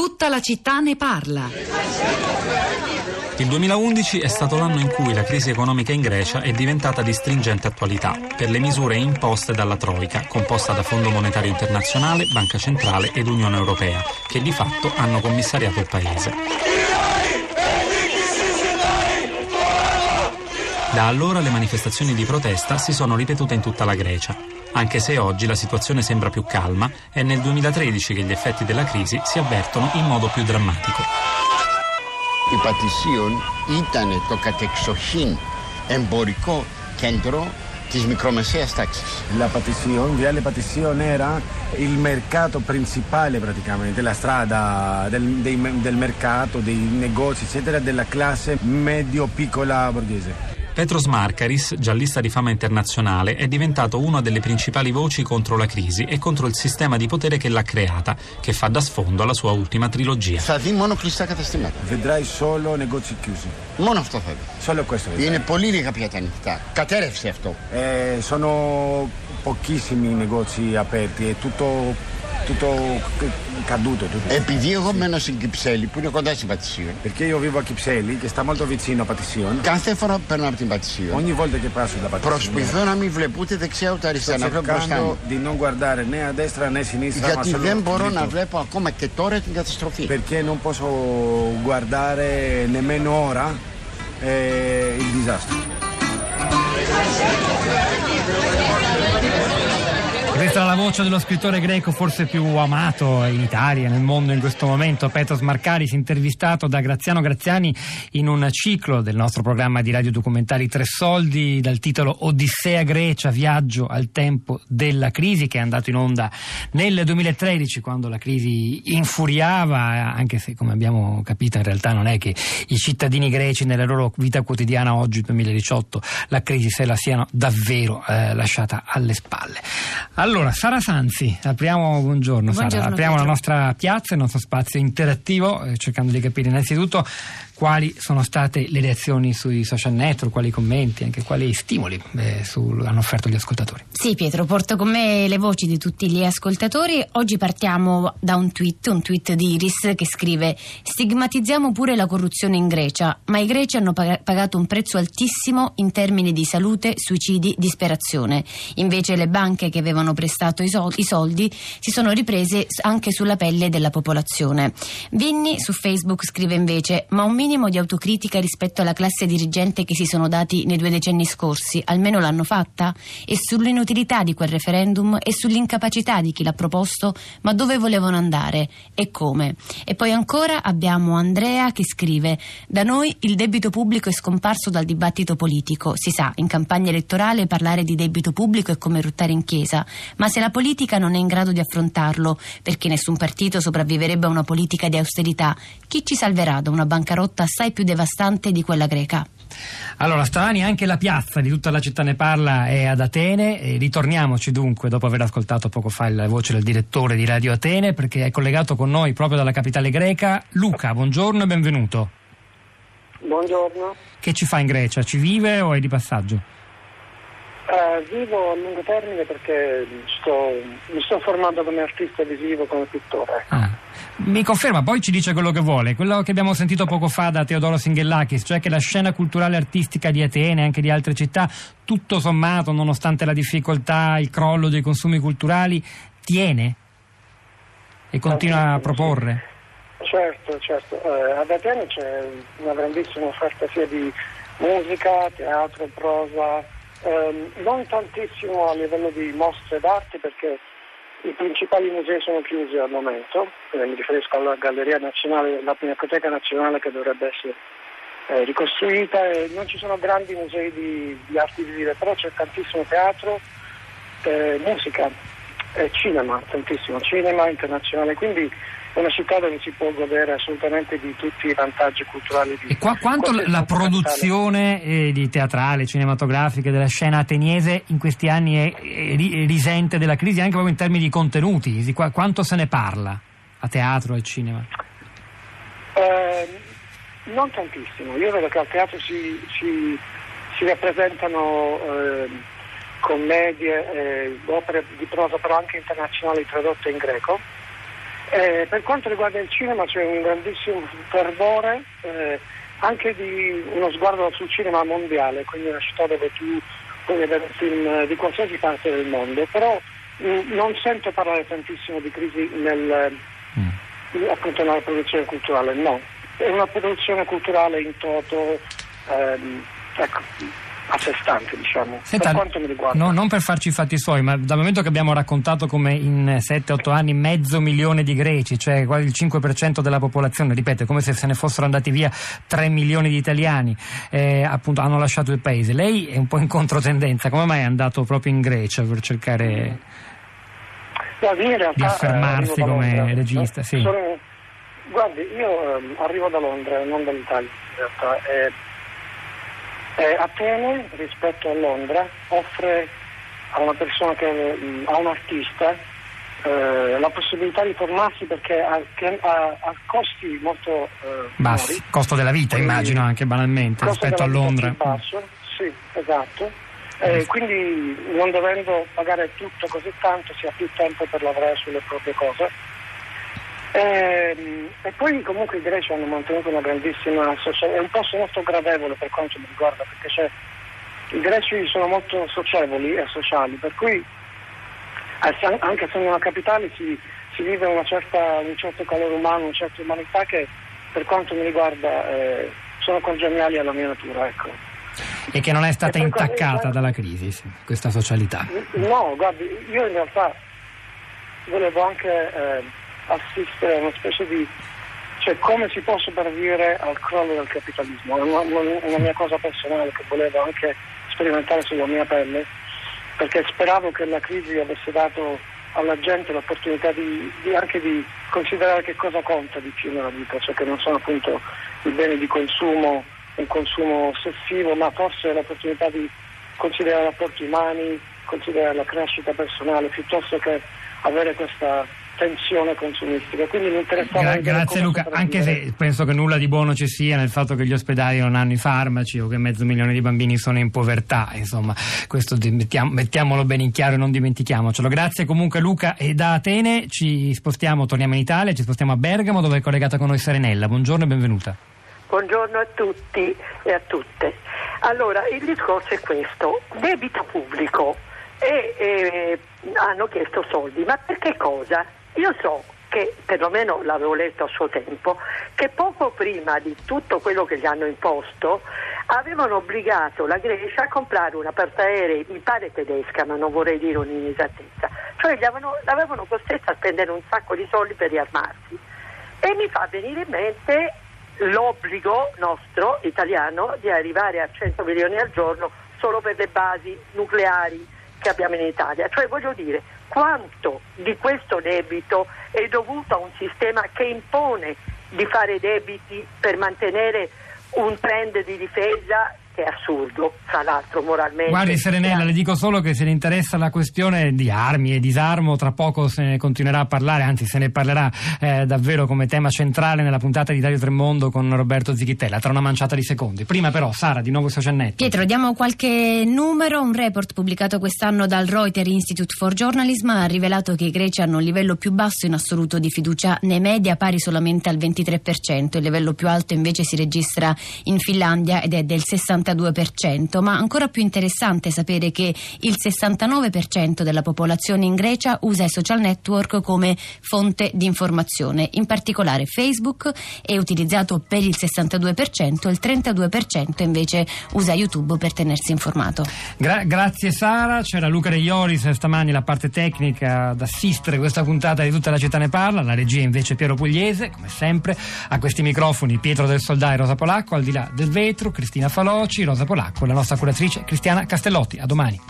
Tutta la città ne parla. Il 2011 è stato l'anno in cui la crisi economica in Grecia è diventata di stringente attualità per le misure imposte dalla Troica, composta da Fondo Monetario Internazionale, Banca Centrale ed Unione Europea, che di fatto hanno commissariato il paese. Da allora le manifestazioni di protesta si sono ripetute in tutta la Grecia. Anche se oggi la situazione sembra più calma, è nel 2013 che gli effetti della crisi si avvertono in modo più drammatico. Η Πατησίων ήταν το κατεξοχήν εμπορικό κέντρο της μικρομεσαίας τάξης. La Patition, Viale Patition era il mercato principale praticamente, la strada del, dei- del mercato, dei negozi eccetera della classe medio-piccola borghese. Petros Markaris, giallista di fama internazionale, è diventato una delle principali voci contro la crisi e contro il sistema di potere che l'ha creata, che fa da sfondo alla sua ultima trilogia. Θα δει μόνο κλειστά καταστήματα. Vedrai solo negozi chiusi, Μόνο αυτό θα δει. solo questo vedrai. Είναι πολύ λίγα πια τα ανοιχτά. Κατέρευσε αυτό. Eh, sono pochissimi negozi aperti, è tutto, tutto c- caduto. tutto. Επειδή εγώ μένω στην Κυψέλη που είναι κοντά στην Πατησίων, Perché io vivo a Chipseli, che sta molto vicino a Patition, κάθε φορά που παίρνω από την Πατησίων, ogni volta che passo da Patition προσπαθώ να μην βλέπω ούτε δεξιά ούτε sto αριστερά, να βλέπω μπροστά cercando μου. di non guardare né a destra né a sinistra, ma Γιατί solo δεν μπορώ dritto. να βλέπω ακόμα και τώρα την καταστροφή. perché non posso guardare nemmeno ora eh, il disastro. Questa è la voce dello scrittore greco forse più amato in Italia, nel mondo in questo momento, Petros Marcaris, intervistato da Graziano Graziani in un ciclo del nostro programma di radiodocumentari Tre Soldi dal titolo Odissea Grecia, viaggio al tempo della crisi che è andato in onda nel 2013 quando la crisi infuriava, anche se come abbiamo capito in realtà non è che i cittadini greci nella loro vita quotidiana oggi 2018 la crisi se la siano davvero eh, lasciata alle spalle. Allora, Sara Sanzi, apriamo, buongiorno, Sara, Buongiorno, apriamo la nostra piazza, il nostro spazio interattivo, eh, cercando di capire innanzitutto quali sono state le reazioni sui social network, quali commenti, anche quali stimoli eh, sul- hanno offerto gli ascoltatori. Sì, Pietro, porto con me le voci di tutti gli ascoltatori. Oggi partiamo da un tweet, un tweet di Iris che scrive: Stigmatizziamo pure la corruzione in Grecia, ma i greci hanno pag- pagato un prezzo altissimo in termini di salute, suicidi, disperazione. Invece le banche che avevano prestato i, sol- i soldi si sono riprese anche sulla pelle della popolazione. Vinni su Facebook scrive invece: Ma un minimo di autocritica rispetto alla classe dirigente che si sono dati nei due decenni scorsi, almeno l'hanno fatta? E sull'inutilità di quel referendum e sull'incapacità di chi l'ha proposto, ma dove volevano andare e come? E poi ancora abbiamo Andrea che scrive: Da noi il debito pubblico è scomparso dal dibattito politico. Si sa, in campagna elettorale parlare di debito pubblico è come ruttare in chiesa, ma se la politica non è in grado di affrontarlo, perché nessun partito sopravviverebbe a una politica di austerità, chi ci salverà da una bancarotta assai più devastante di quella greca? Allora, stamani anche la piazza di tutta la città ne parla è ad Atene e ritorniamoci dunque dopo aver ascoltato poco fa la voce del direttore di Radio Atene perché è collegato con noi proprio dalla capitale greca. Luca, buongiorno e benvenuto. Buongiorno, Che ci fa in Grecia? Ci vive o è di passaggio? Eh, vivo a lungo termine perché sto- mi sto formando come artista visivo, come pittore. Ah. Mi conferma, poi ci dice quello che vuole, quello che abbiamo sentito poco fa da Teodoro Singhellakis, cioè che la scena culturale artistica di Atene e anche di altre città, tutto sommato, nonostante la difficoltà, il crollo dei consumi culturali, tiene e continua a proporre. Certo, certo. Eh, ad Atene c'è una grandissima offerta sia di musica, teatro, prosa, ehm, non tantissimo a livello di mostre d'arte perché i principali musei sono chiusi al momento, eh, mi riferisco alla Galleria Nazionale, la Pinacoteca Nazionale che dovrebbe essere eh, ricostruita e non ci sono grandi musei di, di arti visive, però c'è tantissimo teatro, eh, musica, e cinema, tantissimo cinema internazionale, quindi è una città dove si può godere assolutamente di tutti i vantaggi culturali. Di E qua, quanto la, produzione eh, di teatrale, cinematografica della scena ateniese in questi anni è, è ri- risente della crisi anche proprio in termini di contenuti? Di qua- quanto se ne parla a teatro e cinema? Eh, non tantissimo, io vedo che al teatro si, si- si rappresentano eh, commedie, eh, opere di prosa però anche internazionali tradotte in greco. Eh, per quanto riguarda il cinema c'è un grandissimo fervore eh, anche di uno sguardo sul cinema mondiale, quindi una città dove tu puoi vedere film di qualsiasi parte del mondo, però mh, non sento parlare tantissimo di crisi nel, appunto nella produzione culturale, no. È una produzione culturale in toto, ehm, ecco, a sé stante, diciamo, Senta, per quanto mi riguarda. no, non per farci i fatti suoi, ma dal momento che abbiamo raccontato come in 7-8 anni mezzo milione di greci, cioè quasi il 5% della popolazione, ripeto, è come se se ne fossero andati via 3 milioni di italiani, eh, appunto hanno lasciato il paese. Lei è un po' in controtendenza, come mai è andato proprio in Grecia per cercare... Realtà, Di affermarsi eh, come regista, sì. Sono- guardi, io ehm, arrivo da Londra, non dall'Italia in realtà. E- e Atene, rispetto a Londra, offre a una persona che mh, a un artista eh, la possibilità di formarsi perché ha, ha- ha costi molto eh, Bassi, minori. costo della vita Quindi- immagino anche banalmente rispetto a Londra. basso, sì, esatto. Eh, quindi non dovendo pagare tutto così tanto si ha più tempo per lavorare sulle proprie cose. Ehm, e poi comunque i greci hanno mantenuto una grandissima socialità, è un posto molto gradevole per quanto mi riguarda, perché c'è- i greci sono molto socievoli e sociali, per cui eh, anche essendo una capitale si, si vive una certa- un certo calore umano, una certa umanità che per quanto mi riguarda eh, sono congeniali alla mia natura. Ecco. E che non è stata E intaccata dalla crisi, sì, questa socialità. No, guardi, io in realtà volevo anche eh, assistere a una specie di... cioè come si può sopravvivere al crollo del capitalismo, è una, una- mia cosa personale che volevo anche sperimentare sulla mia pelle, perché speravo che la crisi avesse dato alla gente l'opportunità di, di anche di considerare che cosa conta di più nella vita, cioè che non sono appunto i beni di consumo, un consumo ossessivo, ma forse l'opportunità di considerare i rapporti umani, considerare la crescita personale, piuttosto che avere questa tensione consumistica. Quindi mi interessava Gra- grazie Luca, anche se penso che nulla di buono ci sia nel fatto che gli ospedali non hanno i farmaci o che mezzo milione di bambini sono in povertà, insomma, questo mettiam- mettiamolo bene in chiaro e non dimentichiamocelo. Grazie comunque Luca e da Atene ci spostiamo, torniamo in Italia, ci spostiamo a Bergamo dove è collegata con noi Serenella. Buongiorno e benvenuta. Buongiorno a tutti e a tutte. Allora, il discorso è questo, debito pubblico e eh, hanno chiesto soldi, ma per che cosa? Io so che, perlomeno l'avevo letto a suo tempo, che poco prima di tutto quello che gli hanno imposto avevano obbligato la Grecia a comprare una portaerei, mi pare tedesca, ma non vorrei dire un'inesattezza, cioè gli avevano, l'avevano costretta a spendere un sacco di soldi per riarmarsi. E mi fa venire in mente l'obbligo nostro italiano di arrivare a 100 milioni al giorno solo per le basi nucleari che abbiamo in Italia. Cioè voglio dire quanto di questo debito è dovuto a un sistema che impone di fare debiti per mantenere un trend di difesa che è assurdo, tra l'altro moralmente. Guardi Serenella, le dico solo che se le interessa la questione di armi e disarmo, tra poco se ne continuerà a parlare, anzi se ne parlerà eh, davvero come tema centrale nella puntata di Dario Tremondo con Roberto Zichitella, tra una manciata di secondi. Prima però, Sara, di nuovo i social network. Pietro, diamo qualche numero. Un report pubblicato quest'anno dal Reuters Institute for Journalism ha rivelato che i greci hanno il livello più basso in assoluto di fiducia nei media, pari solamente al 23%. Il livello più alto invece si registra in Finlandia ed è del 62%. Ma ancora più interessante sapere che il 69% della popolazione in Grecia usa i social network come fonte di informazione. In particolare Facebook è utilizzato per il 62%, il 32% invece usa YouTube per tenersi informato. Gra- grazie Sara, c'era Luca De Ioris stamani la parte tecnica ad assistere questa puntata di Tutta la città ne parla, la regia invece Piero Pugliese, come sempre, a questi microfoni Pietro del Soldà e Rosa Polacco, al di là del vetro Cristina Faloci, Rosa Polacco, la nostra curatrice Cristiana Castellotti. A domani.